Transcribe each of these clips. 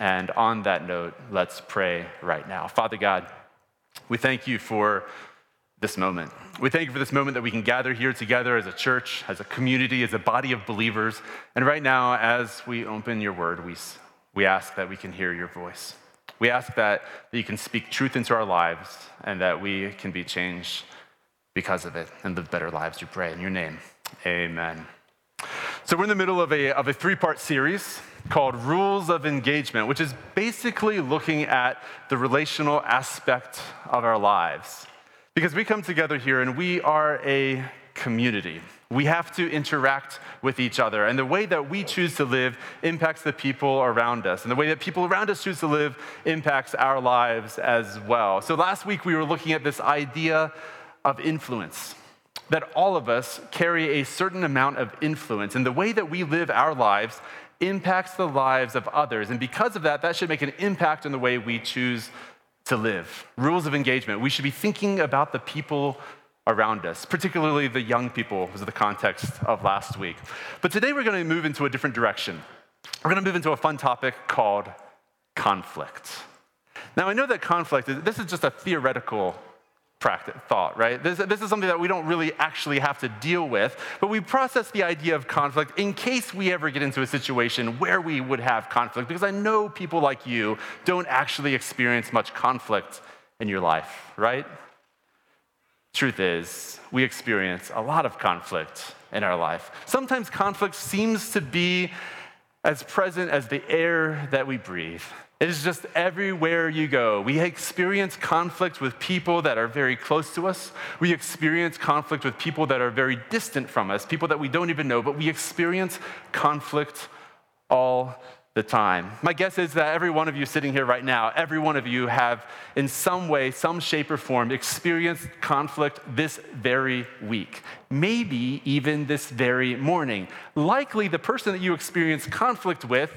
And on that note, let's pray right now. Father God, we thank you for this moment. We thank you for this moment that we can gather here together as a church, as a community, as a body of believers. And right now, as we open your word, we, we ask that we can hear your voice. We ask that, that you can speak truth into our lives and that we can be changed because of it and live better lives. We pray in your name. Amen. So, we're in the middle of a, of a three part series called Rules of Engagement, which is basically looking at the relational aspect of our lives. Because we come together here and we are a community. We have to interact with each other. And the way that we choose to live impacts the people around us. And the way that people around us choose to live impacts our lives as well. So last week we were looking at this idea of influence that all of us carry a certain amount of influence. And the way that we live our lives impacts the lives of others. And because of that, that should make an impact on the way we choose to live. Rules of engagement. We should be thinking about the people around us, particularly the young people, was the context of last week. But today we're going to move into a different direction. We're going to move into a fun topic called conflict. Now, I know that conflict, this is just a theoretical practice, thought, right? This, this is something that we don't really actually have to deal with, but we process the idea of conflict in case we ever get into a situation where we would have conflict, because I know people like you don't actually experience much conflict in your life, right? Truth is, we experience a lot of conflict in our life. Sometimes conflict seems to be as present as the air that we breathe. It is just everywhere you go. We experience conflict with people that are very close to us. We experience conflict with people that are very distant from us, people that we don't even know, but we experience conflict all the time. My guess is that every one of you sitting here right now, every one of you have, in some way, some shape or form, experienced conflict this very week, maybe even this very morning. Likely, the person that you experience conflict with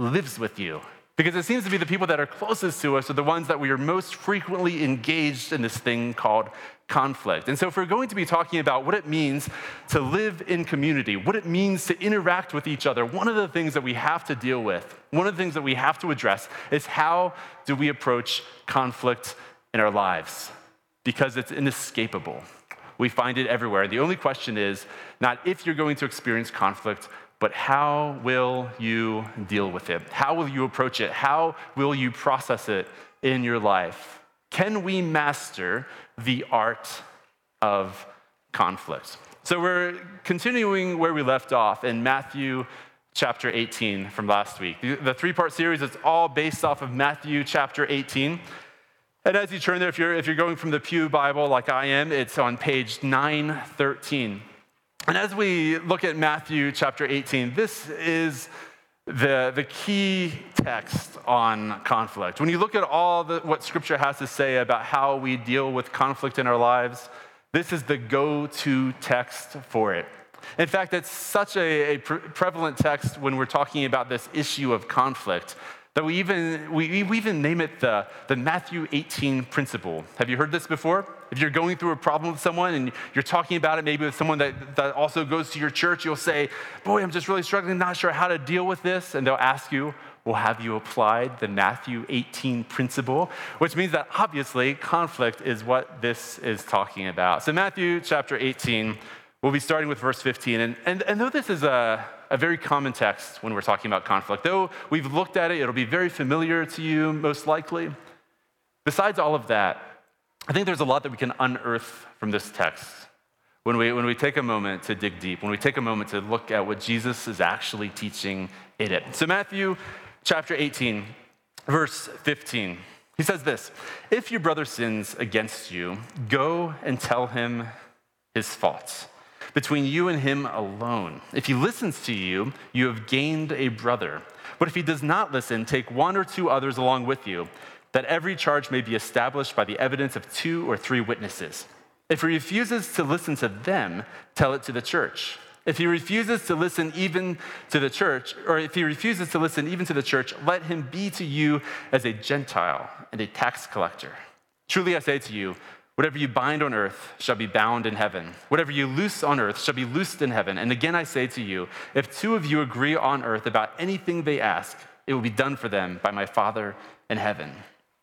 lives with you. Because it seems to be the people that are closest to us are the ones that we are most frequently engaged in this thing called conflict. And so, if we're going to be talking about what it means to live in community, what it means to interact with each other, one of the things that we have to deal with, one of the things that we have to address is how do we approach conflict in our lives? Because it's inescapable. We find it everywhere. The only question is not if you're going to experience conflict, but how will you deal with it? How will you approach it? How will you process it in your life? Can we master the art of conflict? So we're continuing where we left off in Matthew chapter 18 from last week. The three part series is all based off of Matthew chapter 18. And as you turn there, if you're, if you're going from the Pew Bible like I am, it's on page 913. And as we look at Matthew chapter 18, this is the, the key text on conflict. When you look at all the, what Scripture has to say about how we deal with conflict in our lives, this is the go to text for it. In fact, it's such a, a pre- prevalent text when we're talking about this issue of conflict that we even, we, we even name it the, the Matthew 18 principle. Have you heard this before? If you're going through a problem with someone and you're talking about it maybe with someone that, that also goes to your church, you'll say, Boy, I'm just really struggling, not sure how to deal with this. And they'll ask you, Well, have you applied the Matthew 18 principle? Which means that obviously conflict is what this is talking about. So, Matthew chapter 18, we'll be starting with verse 15. And, and, and though this is a a very common text when we're talking about conflict. Though we've looked at it, it'll be very familiar to you, most likely. Besides all of that, I think there's a lot that we can unearth from this text when we, when we take a moment to dig deep, when we take a moment to look at what Jesus is actually teaching in it. So, Matthew chapter 18, verse 15, he says this If your brother sins against you, go and tell him his faults between you and him alone. If he listens to you, you have gained a brother. But if he does not listen, take one or two others along with you, that every charge may be established by the evidence of two or three witnesses. If he refuses to listen to them, tell it to the church. If he refuses to listen even to the church, or if he refuses to listen even to the church, let him be to you as a Gentile and a tax collector. Truly I say to you, Whatever you bind on earth shall be bound in heaven. Whatever you loose on earth shall be loosed in heaven. And again I say to you, if two of you agree on earth about anything they ask, it will be done for them by my Father in heaven.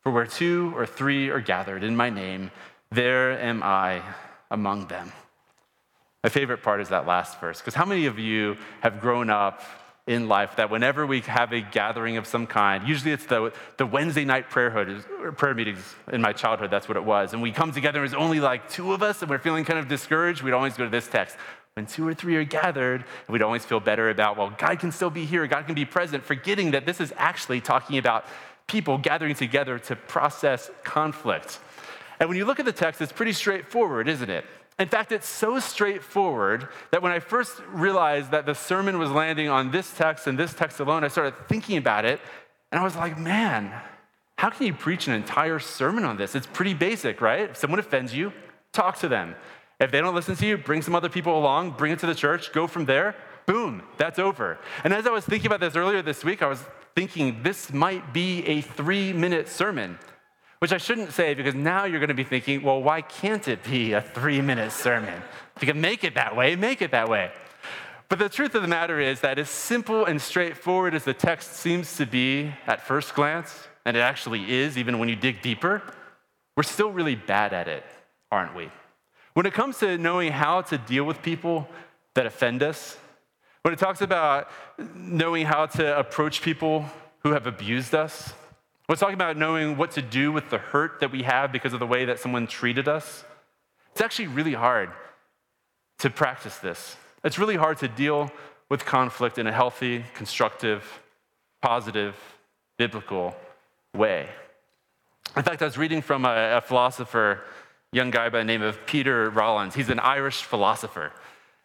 For where two or three are gathered in my name, there am I among them. My favorite part is that last verse, because how many of you have grown up in life that whenever we have a gathering of some kind, usually it's the, the Wednesday night prayer, hood, prayer meetings in my childhood, that's what it was. And we come together, and there's only like two of us, and we're feeling kind of discouraged. We'd always go to this text. When two or three are gathered, we'd always feel better about, well, God can still be here, God can be present, forgetting that this is actually talking about people gathering together to process conflict. And when you look at the text, it's pretty straightforward, isn't it? In fact, it's so straightforward that when I first realized that the sermon was landing on this text and this text alone, I started thinking about it, and I was like, man, how can you preach an entire sermon on this? It's pretty basic, right? If someone offends you, talk to them. If they don't listen to you, bring some other people along, bring it to the church, go from there. Boom, that's over. And as I was thinking about this earlier this week, I was thinking this might be a three minute sermon. Which I shouldn't say because now you're going to be thinking, well, why can't it be a three minute sermon? If you can make it that way, make it that way. But the truth of the matter is that as simple and straightforward as the text seems to be at first glance, and it actually is, even when you dig deeper, we're still really bad at it, aren't we? When it comes to knowing how to deal with people that offend us, when it talks about knowing how to approach people who have abused us, we're talking about knowing what to do with the hurt that we have because of the way that someone treated us. It's actually really hard to practice this. It's really hard to deal with conflict in a healthy, constructive, positive, biblical way. In fact, I was reading from a, a philosopher, young guy by the name of Peter Rollins. He's an Irish philosopher.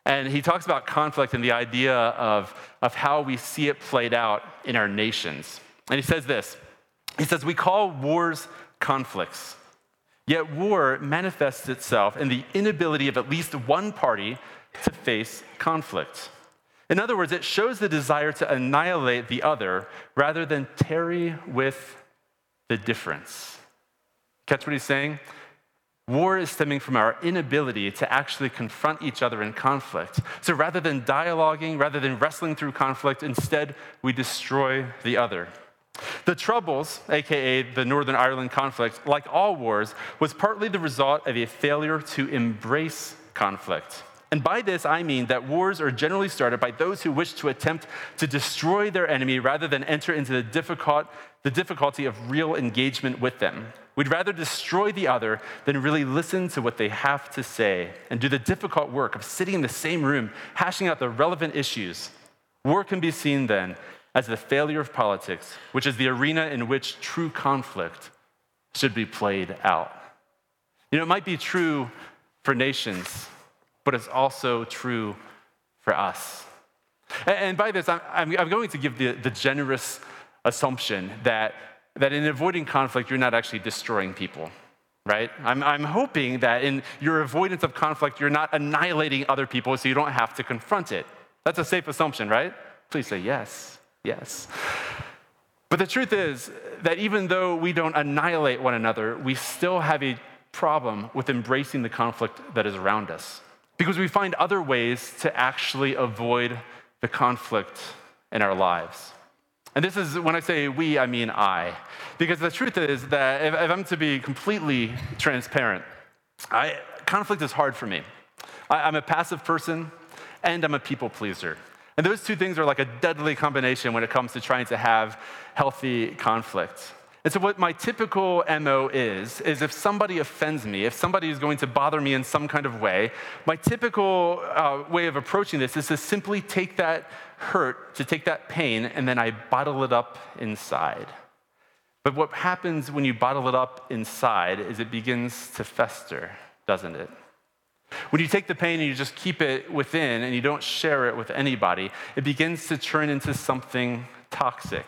And he talks about conflict and the idea of, of how we see it played out in our nations. And he says this he says, We call wars conflicts. Yet war manifests itself in the inability of at least one party to face conflict. In other words, it shows the desire to annihilate the other rather than tarry with the difference. Catch what he's saying? War is stemming from our inability to actually confront each other in conflict. So rather than dialoguing, rather than wrestling through conflict, instead we destroy the other. The Troubles, aka the Northern Ireland conflict, like all wars, was partly the result of a failure to embrace conflict. And by this, I mean that wars are generally started by those who wish to attempt to destroy their enemy rather than enter into the, difficult, the difficulty of real engagement with them. We'd rather destroy the other than really listen to what they have to say and do the difficult work of sitting in the same room, hashing out the relevant issues. War can be seen then as the failure of politics, which is the arena in which true conflict should be played out. You know, it might be true for nations, but it's also true for us. And by this, I'm, going to give the, generous assumption that, that in avoiding conflict, you're not actually destroying people, right? I'm, I'm hoping that in your avoidance of conflict, you're not annihilating other people so you don't have to confront it. That's a safe assumption, right? Please say yes. Yes. But the truth is that even though we don't annihilate one another, we still have a problem with embracing the conflict that is around us because we find other ways to actually avoid the conflict in our lives. And this is when I say we, I mean I. Because the truth is that if, if I'm to be completely transparent, I, conflict is hard for me. I, I'm a passive person and I'm a people pleaser. And those two things are like a deadly combination when it comes to trying to have healthy conflict. And so, what my typical MO is, is if somebody offends me, if somebody is going to bother me in some kind of way, my typical uh, way of approaching this is to simply take that hurt, to take that pain, and then I bottle it up inside. But what happens when you bottle it up inside is it begins to fester, doesn't it? When you take the pain and you just keep it within and you don't share it with anybody, it begins to turn into something toxic.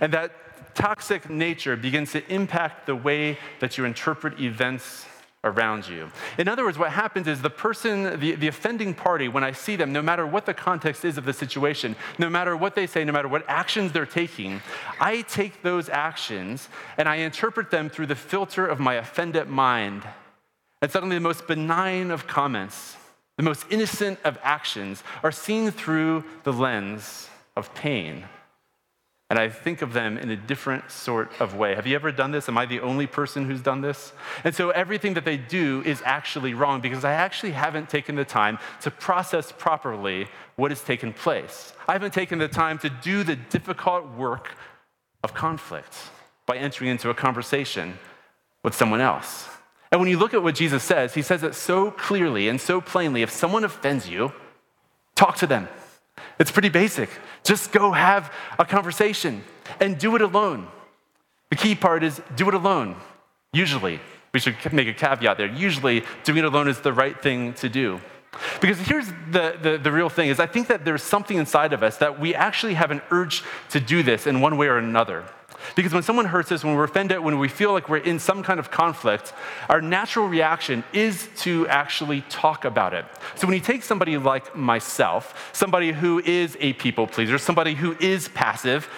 And that toxic nature begins to impact the way that you interpret events around you. In other words, what happens is the person, the, the offending party, when I see them, no matter what the context is of the situation, no matter what they say, no matter what actions they're taking, I take those actions and I interpret them through the filter of my offended mind and suddenly, the most benign of comments, the most innocent of actions, are seen through the lens of pain. And I think of them in a different sort of way. Have you ever done this? Am I the only person who's done this? And so everything that they do is actually wrong because I actually haven't taken the time to process properly what has taken place. I haven't taken the time to do the difficult work of conflict by entering into a conversation with someone else. And when you look at what Jesus says, he says it so clearly and so plainly. If someone offends you, talk to them. It's pretty basic. Just go have a conversation and do it alone. The key part is do it alone. Usually, we should make a caveat there. Usually, doing it alone is the right thing to do. Because here's the, the, the, real thing is I think that there's something inside of us that we actually have an urge to do this in one way or another. Because when someone hurts us, when we're offended, when we feel like we're in some kind of conflict, our natural reaction is to actually talk about it. So when you take somebody like myself, somebody who is a people pleaser, somebody who is passive,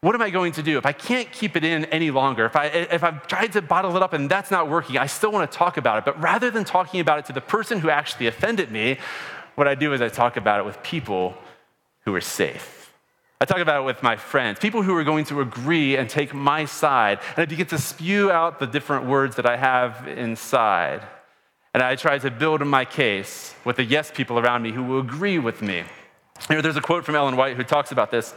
what am I going to do? If I can't keep it in any longer, if, I, if I've tried to bottle it up and that's not working, I still want to talk about it. But rather than talking about it to the person who actually offended me, what I do is I talk about it with people who are safe. I talk about it with my friends, people who are going to agree and take my side. And I begin to spew out the different words that I have inside. And I try to build my case with the yes people around me who will agree with me. You know, there's a quote from Ellen White who talks about this.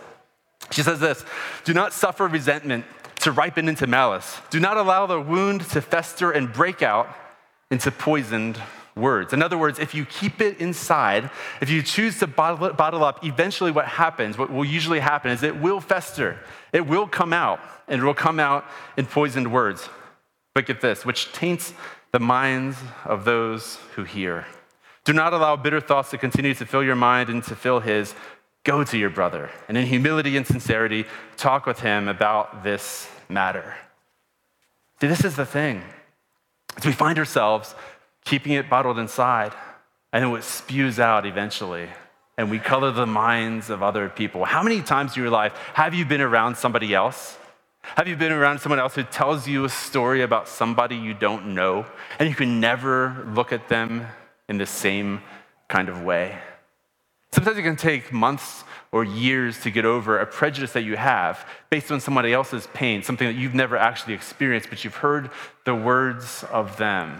She says this Do not suffer resentment to ripen into malice. Do not allow the wound to fester and break out into poisoned words. In other words, if you keep it inside, if you choose to bottle, it, bottle up, eventually what happens, what will usually happen, is it will fester. It will come out, and it will come out in poisoned words. But get this, which taints the minds of those who hear. Do not allow bitter thoughts to continue to fill your mind and to fill his. Go to your brother, and in humility and sincerity, talk with him about this matter. See, this is the thing. As we find ourselves keeping it bottled inside, and then it spews out eventually. And we color the minds of other people. How many times in your life have you been around somebody else? Have you been around someone else who tells you a story about somebody you don't know, and you can never look at them in the same kind of way? Sometimes it can take months or years to get over a prejudice that you have based on somebody else's pain, something that you've never actually experienced, but you've heard the words of them.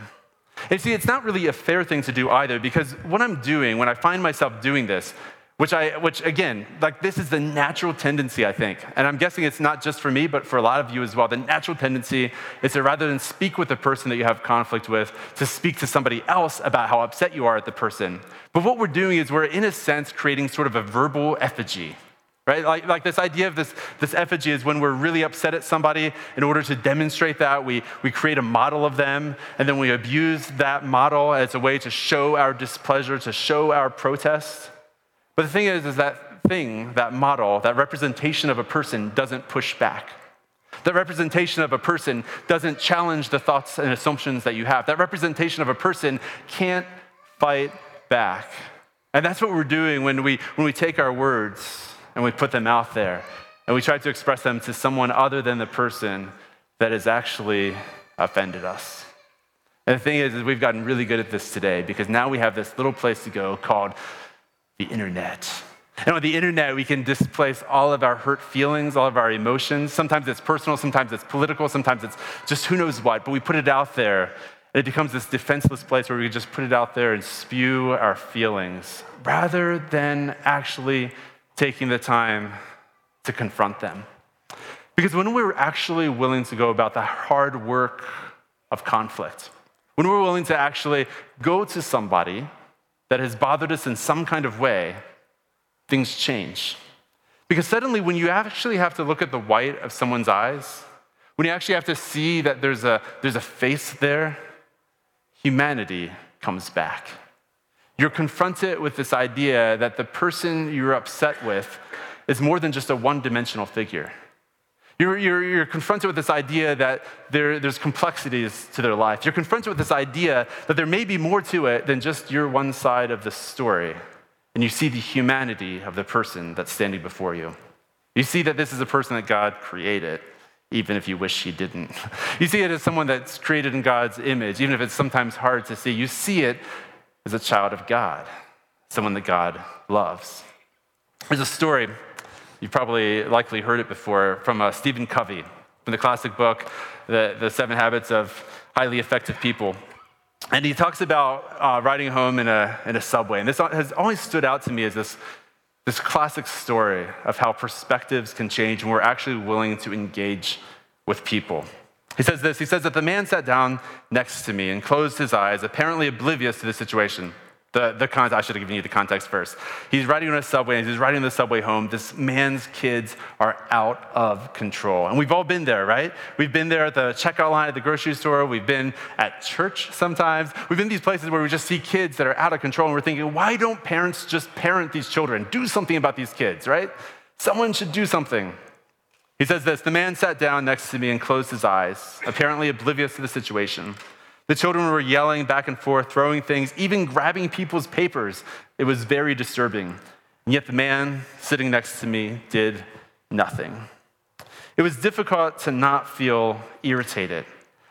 And see, it's not really a fair thing to do either, because what I'm doing when I find myself doing this, which I, which again, like this is the natural tendency, I think. And I'm guessing it's not just for me, but for a lot of you as well. The natural tendency is to rather than speak with the person that you have conflict with, to speak to somebody else about how upset you are at the person. But what we're doing is we're, in a sense, creating sort of a verbal effigy right? Like, like this idea of this, this effigy is when we're really upset at somebody, in order to demonstrate that, we, we create a model of them, and then we abuse that model as a way to show our displeasure, to show our protest. But the thing is, is that thing, that model, that representation of a person doesn't push back. That representation of a person doesn't challenge the thoughts and assumptions that you have. That representation of a person can't fight back. And that's what we're doing when we, when we take our words and we put them out there and we try to express them to someone other than the person that has actually offended us. And the thing is, is we've gotten really good at this today because now we have this little place to go called the internet. And on the internet, we can displace all of our hurt feelings, all of our emotions. Sometimes it's personal, sometimes it's political, sometimes it's just who knows what, but we put it out there. And it becomes this defenseless place where we just put it out there and spew our feelings rather than actually taking the time to confront them. Because when we're actually willing to go about the hard work of conflict, when we're willing to actually go to somebody that has bothered us in some kind of way, things change. Because suddenly, when you actually have to look at the white of someone's eyes, when you actually have to see that there's a, there's a face there, humanity comes back. You're confronted with this idea that the person you're upset with is more than just a one dimensional figure. You're, you're, you're, confronted with this idea that there, there's complexities to their life. You're confronted with this idea that there may be more to it than just your one side of the story. And you see the humanity of the person that's standing before you. You see that this is a person that God created, even if you wish He didn't. You see it as someone that's created in God's image, even if it's sometimes hard to see. You see it is a child of God, someone that God loves. There's a story You've probably likely heard it before from uh, Stephen Covey, from the classic book, the, the Seven Habits of Highly Effective People. And he talks about uh, riding home in a, in a subway. And this has always stood out to me as this, this classic story of how perspectives can change when we're actually willing to engage with people. He says this He says that the man sat down next to me and closed his eyes, apparently oblivious to the situation. The, the I should have given you the context first. He's riding on a subway, and he's riding the subway home. This man's kids are out of control. And we've all been there, right? We've been there at the checkout line at the grocery store. We've been at church sometimes. We've been these places where we just see kids that are out of control, and we're thinking, why don't parents just parent these children? Do something about these kids, right? Someone should do something. He says this The man sat down next to me and closed his eyes, apparently oblivious to the situation. The children were yelling back and forth, throwing things, even grabbing people's papers. It was very disturbing. And yet the man sitting next to me did nothing. It was difficult to not feel irritated.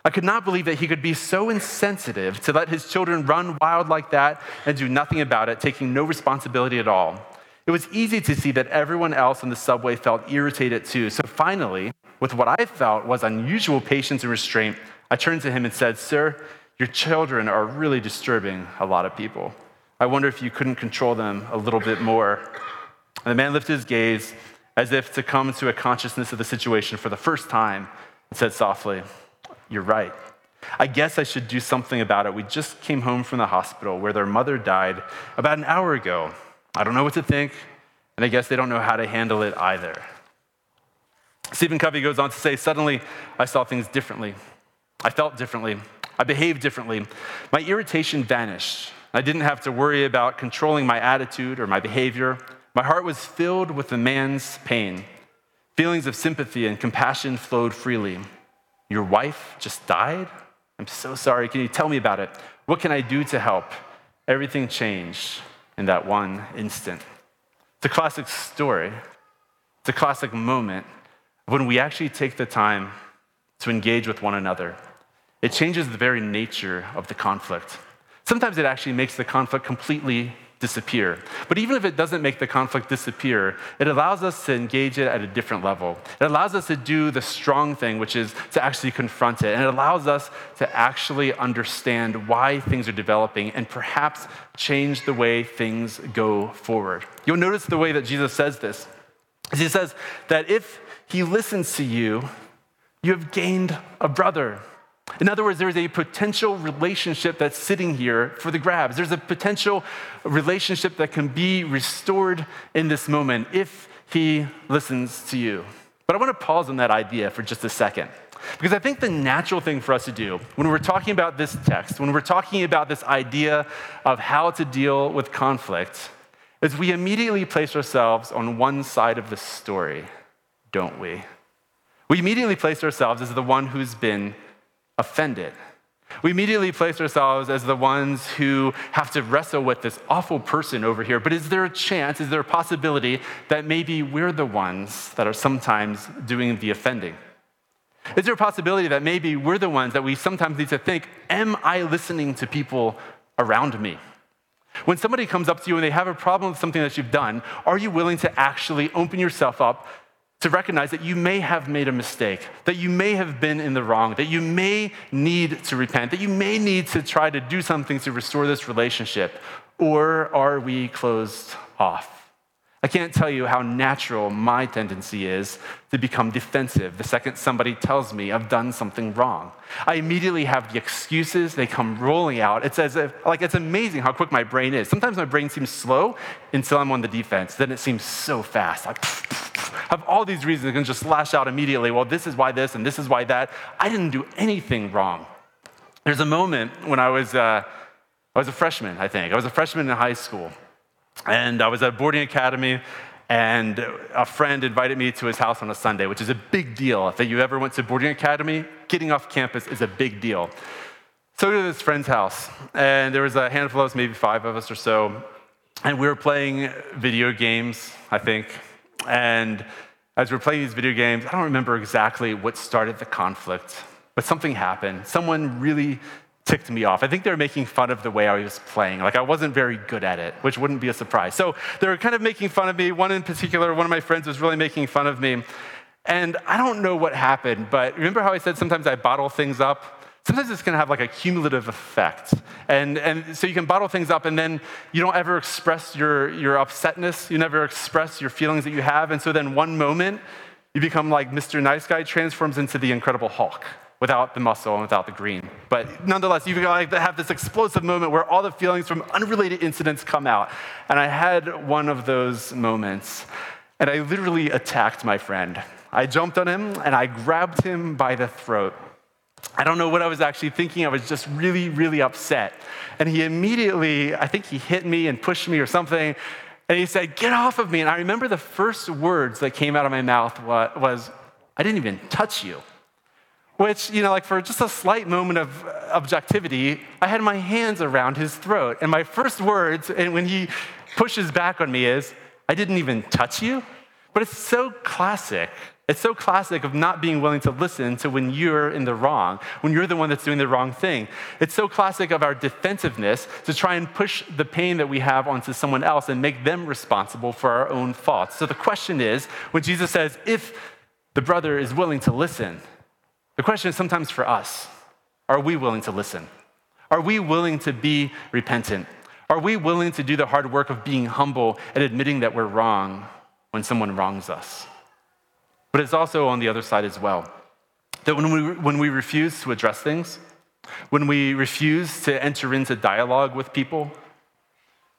I could not believe that he could be so insensitive to let his children run wild like that and do nothing about it, taking no responsibility at all. It was easy to see that everyone else in the subway felt irritated too. So finally, with what I felt was unusual patience and restraint, I turned to him and said, Sir, your children are really disturbing a lot of people. I wonder if you couldn't control them a little bit more. And the man lifted his gaze as if to come to a consciousness of the situation for the first time and said softly, You're right. I guess I should do something about it. We just came home from the hospital where their mother died about an hour ago. I don't know what to think, and I guess they don't know how to handle it either. Stephen Covey goes on to say, Suddenly, I saw things differently. I felt differently. I behaved differently. My irritation vanished. I didn't have to worry about controlling my attitude or my behavior. My heart was filled with the man's pain. Feelings of sympathy and compassion flowed freely. Your wife just died? I'm so sorry. Can you tell me about it? What can I do to help? Everything changed in that one instant. It's a classic story. It's a classic moment when we actually take the time to engage with one another it changes the very nature of the conflict. Sometimes it actually makes the conflict completely disappear. But even if it doesn't make the conflict disappear, it allows us to engage it at a different level. It allows us to do the strong thing, which is to actually confront it. And it allows us to actually understand why things are developing and perhaps change the way things go forward. You'll notice the way that Jesus says this. He says that if he listens to you, you have gained a brother. In other words, there's a potential relationship that's sitting here for the grabs. There's a potential relationship that can be restored in this moment if he listens to you. But I want to pause on that idea for just a second. Because I think the natural thing for us to do when we're talking about this text, when we're talking about this idea of how to deal with conflict, is we immediately place ourselves on one side of the story, don't we? We immediately place ourselves as the one who's been offended. We immediately place ourselves as the ones who have to wrestle with this awful person over here. But is there a chance, is there a possibility that maybe we're the ones that are sometimes doing the offending? Is there a possibility that maybe we're the ones that we sometimes need to think, am I listening to people around me? When somebody comes up to you and they have a problem with something that you've done, are you willing to actually open yourself up to recognize that you may have made a mistake, that you may have been in the wrong, that you may need to repent, that you may need to try to do something to restore this relationship? Or are we closed off? I can't tell you how natural my tendency is to become defensive the second somebody tells me I've done something wrong. I immediately have the excuses, they come rolling out. It's as if, like, it's amazing how quick my brain is. Sometimes my brain seems slow until I'm on the defense, then it seems so fast. I have all these reasons I can just lash out immediately. Well, this is why this and this is why that. I didn't do anything wrong. There's a moment when I was, uh, I was a freshman, I think. I was a freshman in high school. And I was at boarding academy, and a friend invited me to his house on a Sunday, which is a big deal. If you ever went to boarding academy, getting off campus is a big deal. So to this friend's house, and there was a handful of us, maybe five of us or so, and we were playing video games, I think. And as we were playing these video games, I don't remember exactly what started the conflict, but something happened. Someone really ticked me off. I think they were making fun of the way I was playing. Like I wasn't very good at it, which wouldn't be a surprise. So they were kind of making fun of me. One in particular, one of my friends was really making fun of me. And I don't know what happened, but remember how I said sometimes I bottle things up? Sometimes it's going to have like a cumulative effect. And, and so you can bottle things up and then you don't ever express your, your upsetness. You never express your feelings that you have. And so then one moment, you become like Mr. Nice Guy transforms into the Incredible Hulk without the muscle and without the green. But nonetheless, you have this explosive moment where all the feelings from unrelated incidents come out. And I had one of those moments, and I literally attacked my friend. I jumped on him and I grabbed him by the throat. I don't know what I was actually thinking. I was just really, really upset. And he immediately, I think he hit me and pushed me or something. And he said, Get off of me. And I remember the first words that came out of my mouth was, I didn't even touch you. Which, you know, like for just a slight moment of objectivity, I had my hands around his throat. And my first words, and when he pushes back on me, is, I didn't even touch you. But it's so classic it's so classic of not being willing to listen to when you're in the wrong, when you're the one that's doing the wrong thing. It's so classic of our defensiveness to try and push the pain that we have onto someone else and make them responsible for our own thoughts. So the question is when Jesus says, if the brother is willing to listen, the question is sometimes for us are we willing to listen? Are we willing to be repentant? Are we willing to do the hard work of being humble and admitting that we're wrong when someone wrongs us? But it's also on the other side as well. That when we, when we refuse to address things, when we refuse to enter into dialogue with people,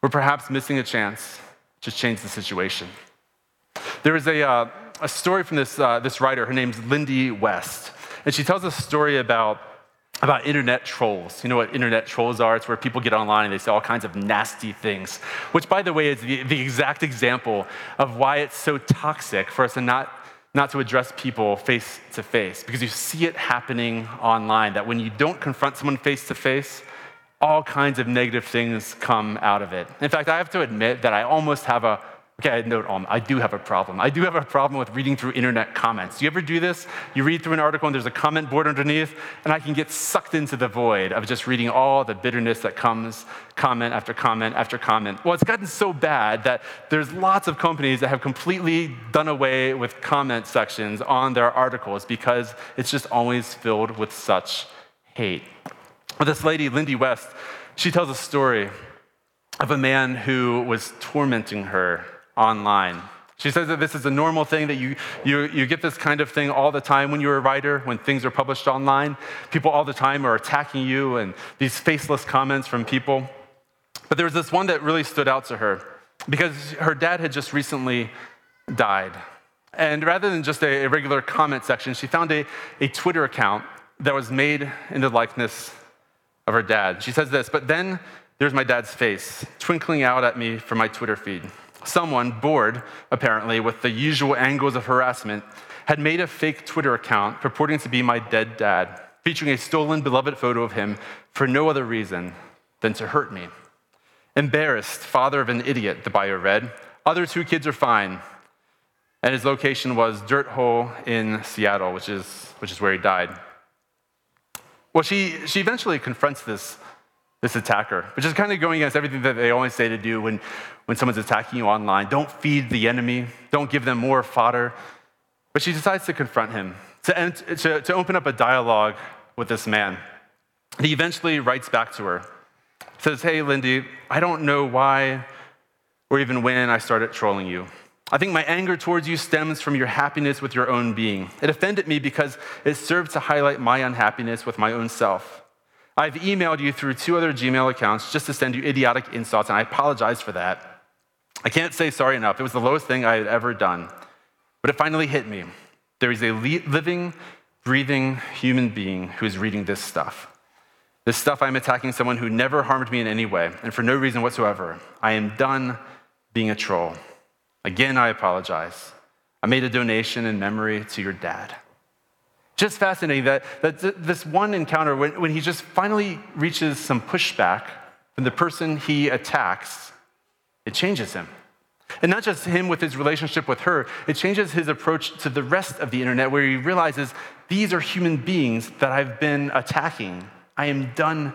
we're perhaps missing a chance to change the situation. There is a, uh, a story from this, uh, this writer, her name's Lindy West, and she tells a story about, about internet trolls. You know what internet trolls are? It's where people get online and they say all kinds of nasty things, which, by the way, is the, the exact example of why it's so toxic for us to not not to address people face to face because you see it happening online that when you don't confront someone face to face, all kinds of negative things come out of it. In fact, I have to admit that I almost have a Okay, I note um, I do have a problem. I do have a problem with reading through internet comments. Do you ever do this? You read through an article and there's a comment board underneath, and I can get sucked into the void of just reading all the bitterness that comes comment after comment after comment. Well, it's gotten so bad that there's lots of companies that have completely done away with comment sections on their articles because it's just always filled with such hate. Well, this lady, Lindy West, she tells a story of a man who was tormenting her online. She says that this is a normal thing, that you, you, you get this kind of thing all the time when you're a writer, when things are published online. People all the time are attacking you and these faceless comments from people. But there was this one that really stood out to her because her dad had just recently died. And rather than just a, a regular comment section, she found a, a Twitter account that was made in the likeness of her dad. She says this, but then there's my dad's face twinkling out at me from my Twitter feed. Someone, bored apparently with the usual angles of harassment, had made a fake Twitter account purporting to be my dead dad, featuring a stolen, beloved photo of him for no other reason than to hurt me. Embarrassed, father of an idiot, the bio read. Other two kids are fine. And his location was Dirt Hole in Seattle, which is, which is where he died. Well, she, she eventually confronts this this attacker, which is kind of going against everything that they always say to do when, when someone's attacking you online. Don't feed the enemy, don't give them more fodder. But she decides to confront him, to, end, to, to open up a dialogue with this man. He eventually writes back to her, says, Hey, Lindy, I don't know why or even when I started trolling you. I think my anger towards you stems from your happiness with your own being. It offended me because it served to highlight my unhappiness with my own self. I've emailed you through two other Gmail accounts just to send you idiotic insults, and I apologize for that. I can't say sorry enough. It was the lowest thing I had ever done. But it finally hit me. There is a living, breathing human being who is reading this stuff. This stuff I'm attacking someone who never harmed me in any way, and for no reason whatsoever. I am done being a troll. Again, I apologize. I made a donation in memory to your dad. Just fascinating that, that this one encounter, when, when he just finally reaches some pushback from the person he attacks, it changes him. And not just him with his relationship with her, it changes his approach to the rest of the internet where he realizes these are human beings that I've been attacking. I am done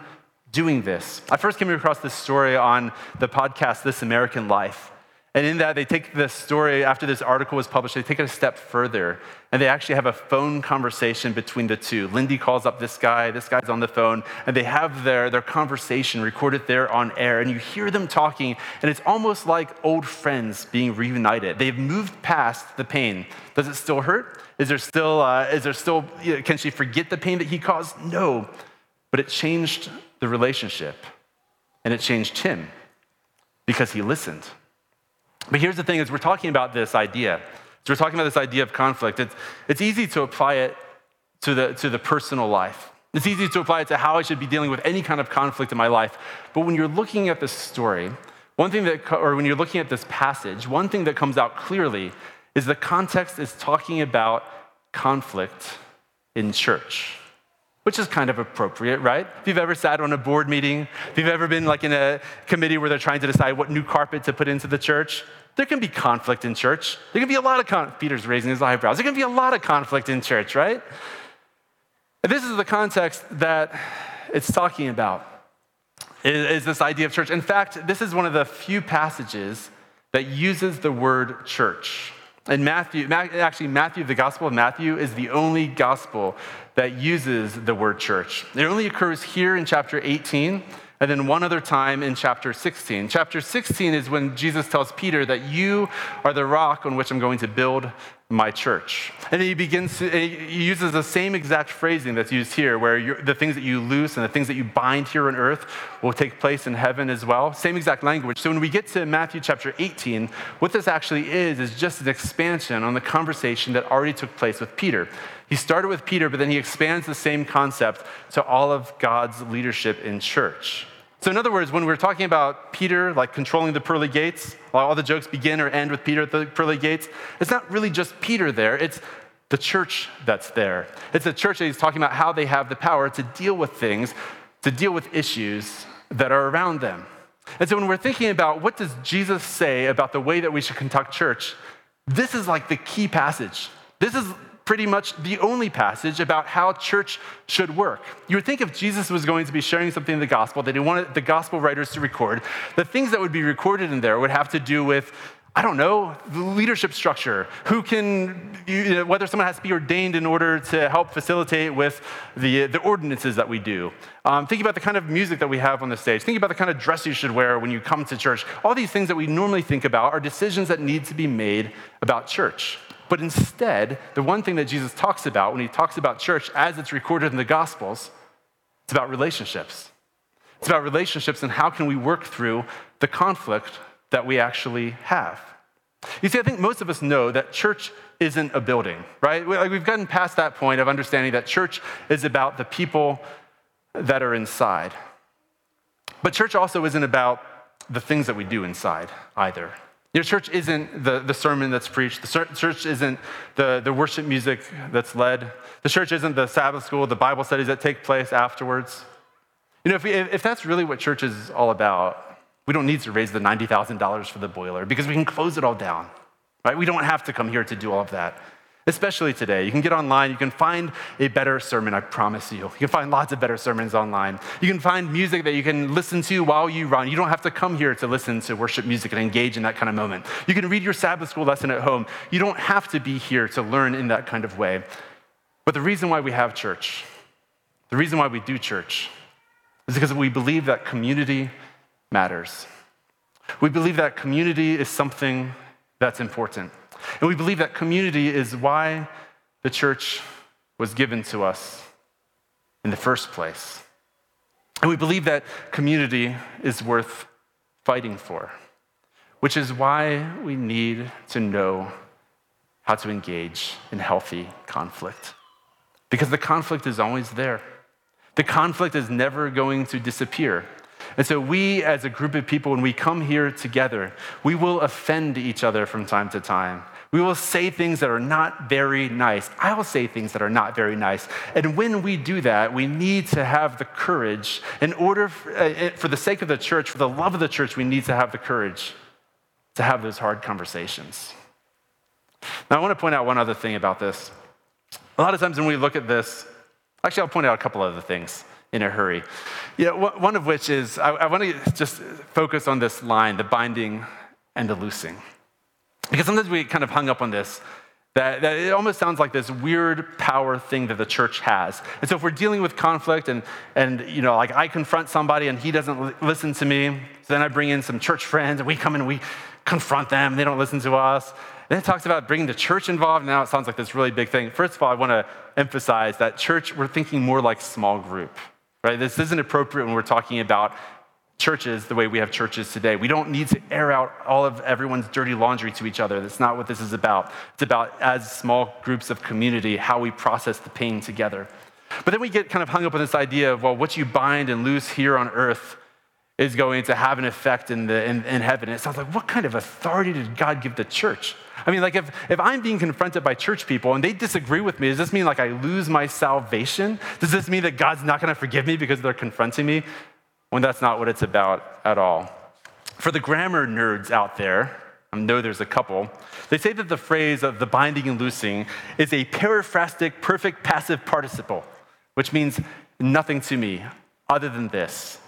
doing this. I first came across this story on the podcast This American Life. And in that, they take this story, after this article was published, they take it a step further. And they actually have a phone conversation between the two. Lindy calls up this guy, this guy's on the phone, and they have their, their conversation recorded there on air. And you hear them talking, and it's almost like old friends being reunited. They've moved past the pain. Does it still hurt? Is there still, uh, is there still you know, can she forget the pain that he caused? No. But it changed the relationship, and it changed him because he listened. But here's the thing is we're talking about this idea. So we're talking about this idea of conflict. It's, it's easy to apply it to the, to the personal life. It's easy to apply it to how I should be dealing with any kind of conflict in my life. But when you're looking at this story, one thing that, or when you're looking at this passage, one thing that comes out clearly is the context is talking about conflict in church which is kind of appropriate, right? If you've ever sat on a board meeting, if you've ever been like in a committee where they're trying to decide what new carpet to put into the church, there can be conflict in church. There can be a lot of con- Peter's raising his eyebrows. There can be a lot of conflict in church, right? And this is the context that it's talking about. Is this idea of church? In fact, this is one of the few passages that uses the word church. And Matthew, actually, Matthew, the Gospel of Matthew, is the only gospel that uses the word church. It only occurs here in chapter 18 and then one other time in chapter 16. Chapter 16 is when Jesus tells Peter that you are the rock on which I'm going to build my church. And he begins to, he uses the same exact phrasing that's used here, where the things that you loose and the things that you bind here on earth will take place in heaven as well. Same exact language. So when we get to Matthew chapter 18, what this actually is, is just an expansion on the conversation that already took place with Peter. He started with Peter, but then he expands the same concept to all of God's leadership in church. So, in other words, when we're talking about Peter, like controlling the pearly gates, all the jokes begin or end with Peter at the pearly gates, it's not really just Peter there, it's the church that's there. It's the church that he's talking about how they have the power to deal with things, to deal with issues that are around them. And so, when we're thinking about what does Jesus say about the way that we should conduct church, this is like the key passage. This is pretty much the only passage about how church should work. You would think if Jesus was going to be sharing something in the gospel that he wanted the gospel writers to record, the things that would be recorded in there would have to do with I don't know, the leadership structure, who can, you know, whether someone has to be ordained in order to help facilitate with the, the ordinances that we do. Um, think about the kind of music that we have on the stage. Think about the kind of dress you should wear when you come to church. All these things that we normally think about are decisions that need to be made about church. But instead, the one thing that Jesus talks about when he talks about church as it's recorded in the Gospels, it's about relationships. It's about relationships and how can we work through the conflict that we actually have. You see, I think most of us know that church isn't a building, right? We've gotten past that point of understanding that church is about the people that are inside. But church also isn't about the things that we do inside either. Your church isn't the, the sermon that's preached. The church isn't the, the worship music that's led. The church isn't the Sabbath school, the Bible studies that take place afterwards. You know, if, we, if that's really what church is all about, we don't need to raise the $90,000 for the boiler because we can close it all down, right? We don't have to come here to do all of that especially today. You can get online, you can find a better sermon, I promise you. You can find lots of better sermons online. You can find music that you can listen to while you run. You don't have to come here to listen to worship music and engage in that kind of moment. You can read your Sabbath school lesson at home. You don't have to be here to learn in that kind of way. But the reason why we have church, the reason why we do church, is because we believe that community matters. We believe that community is something that's important. And we believe that community is why the church was given to us in the first place. And we believe that community is worth fighting for, which is why we need to know how to engage in healthy conflict. Because the conflict is always there. The conflict is never going to disappear. And so, we as a group of people, when we come here together, we will offend each other from time to time. We will say things that are not very nice. I will say things that are not very nice. And when we do that, we need to have the courage, in order, for, uh, uh, for the sake of the church, for the love of the church, we need to have the courage to have those hard conversations. Now, I want to point out one other thing about this. A lot of times when we look at this, actually, I'll point out a couple other things. in a hurry. Yeah, one of which is I want to just focus on this line the binding and the loosing. Because sometimes we kind of hung up on this. That, that, it almost sounds like this weird power thing that the church has. And so if we're dealing with conflict and, and you know, like I confront somebody and he doesn't listen to me, so then I bring in some church friends and we come in and we confront them and they don't listen to us. And Then it talks about bringing the church involved. Now it sounds like this really big thing. First of all, I want to emphasize that church, we're thinking more like small group, right? This isn't appropriate when we're talking about churches the way we have churches today. We don't need to air out all of everyone's dirty laundry to each other. That's not what this is about. It's about, as small groups of community, how we process the pain together. But then we get kind of hung up on this idea of, well, what you bind and loose here on earth is going to have an effect in, the, in, in heaven. It sounds like, what kind of authority did God give the church? I mean, like, if, if I'm being confronted by church people and they disagree with me, does this mean like I lose my salvation? Does this mean that God's not going to forgive me because they're confronting me? When that's not what it's about at all. For the grammar nerds out there, I know there's a couple, they say that the phrase of the binding and loosing is a periphrastic perfect passive participle, which means nothing to me other than this.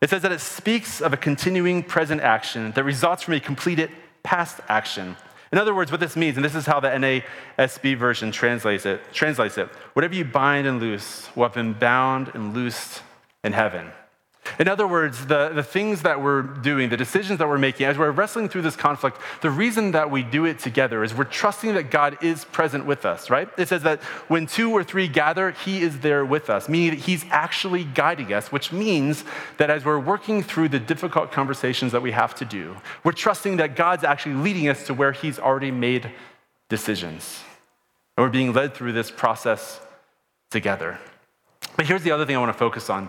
It says that it speaks of a continuing present action that results from a completed past action. In other words, what this means, and this is how the NASB version translates it, translates it whatever you bind and loose will have been bound and loosed in heaven. In other words, the, the things that we're doing, the decisions that we're making, as we're wrestling through this conflict, the reason that we do it together is we're trusting that God is present with us, right? It says that when two or three gather, He is there with us, meaning that He's actually guiding us, which means that as we're working through the difficult conversations that we have to do, we're trusting that God's actually leading us to where He's already made decisions. And we're being led through this process together. But here's the other thing I want to focus on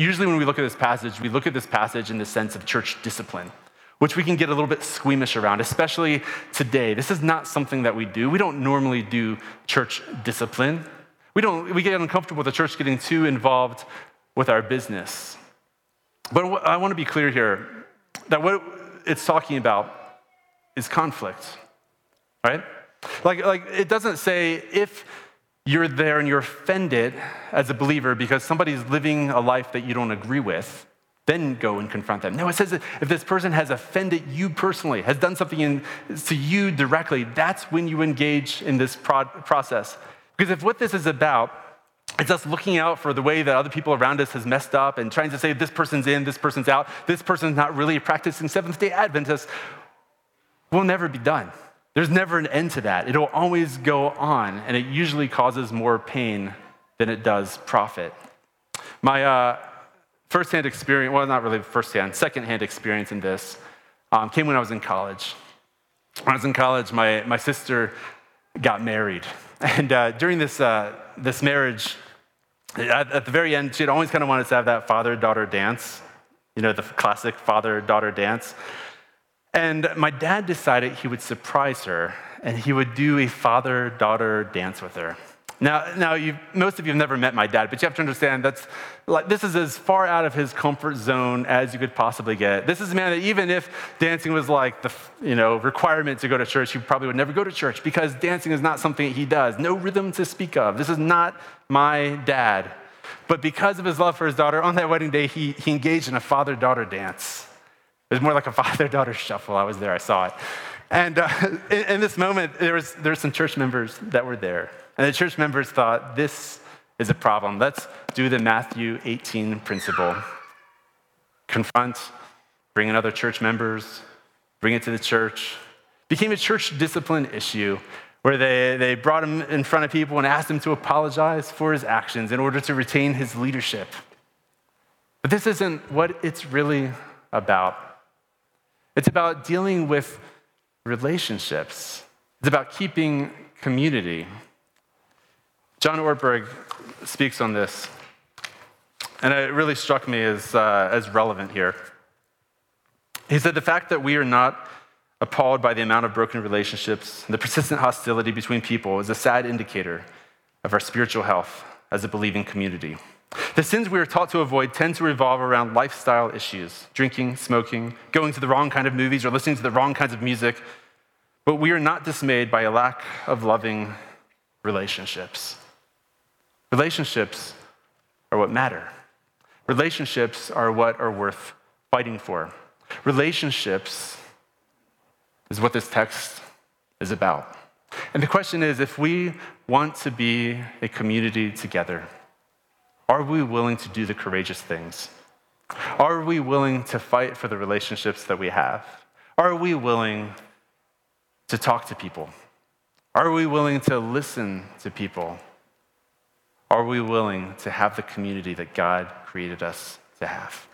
Usually, when we look at this passage, we look at this passage in the sense of church discipline, which we can get a little bit squeamish around, especially today. This is not something that we do. We don't normally do church discipline. We, don't, we get uncomfortable with the church getting too involved with our business. But I want to be clear here that what it's talking about is conflict, right? Like, like it doesn't say if you're there and you're offended as a believer because somebody's living a life that you don't agree with, then go and confront them. No, it says that if this person has offended you personally, has done something in, to you directly, that's when you engage in this process. Because if what this is about is us looking out for the way that other people around us has messed up and trying to say this person's in, this person's out, this person's not really practicing Seventh day Adventist, we'll never be done. There's never an end to that. It'll always go on, and it usually causes more pain than it does profit. My uh, firsthand experience, well, not really firsthand, secondhand experience in this um, came when I was in college. When I was in college, my, my sister got married. And uh, during this, uh, this marriage, at, at the very end, she'd always kind of wanted to have that father daughter dance, you know, the classic father daughter dance. And my dad decided he would surprise her and he would do a father daughter dance with her. Now, now most of you have never met my dad, but you have to understand that's like, this is as far out of his comfort zone as you could possibly get. This is a man that even if dancing was like the you know requirement to go to church, he probably would never go to church because dancing is not something he does. No rhythm to speak of. This is not my dad. But because of his love for his daughter, on that wedding day, he, he engaged in a father daughter dance. It was more like a father daughter shuffle. I was there, I saw it. And uh, in, in, this moment, there was, there were some church members that were there. And the church members thought, this is a problem. Let's do the Matthew 18 principle confront, bring in other church members, bring it to the church. Became a church discipline issue where they, they brought him in front of people and asked him to apologize for his actions in order to retain his leadership. But this isn't what it's really about. It's about dealing with relationships, it's about keeping community. John Ortberg speaks on this, and it really struck me as, uh, as relevant here. He said, The fact that we are not appalled by the amount of broken relationships and the persistent hostility between people is a sad indicator of our spiritual health as a believing community. The sins we are taught to avoid tend to revolve around lifestyle issues drinking, smoking, going to the wrong kind of movies, or listening to the wrong kinds of music. But we are not dismayed by a lack of loving relationships. Relationships are what matter. Relationships are what are worth fighting for. Relationships is what this text is about. And the question is if we want to be a community together, are we willing to do the courageous things? Are we willing to fight for the relationships that we have? Are we willing to talk to people? Are we willing to listen to people? Are we willing to have the community that God created us to have?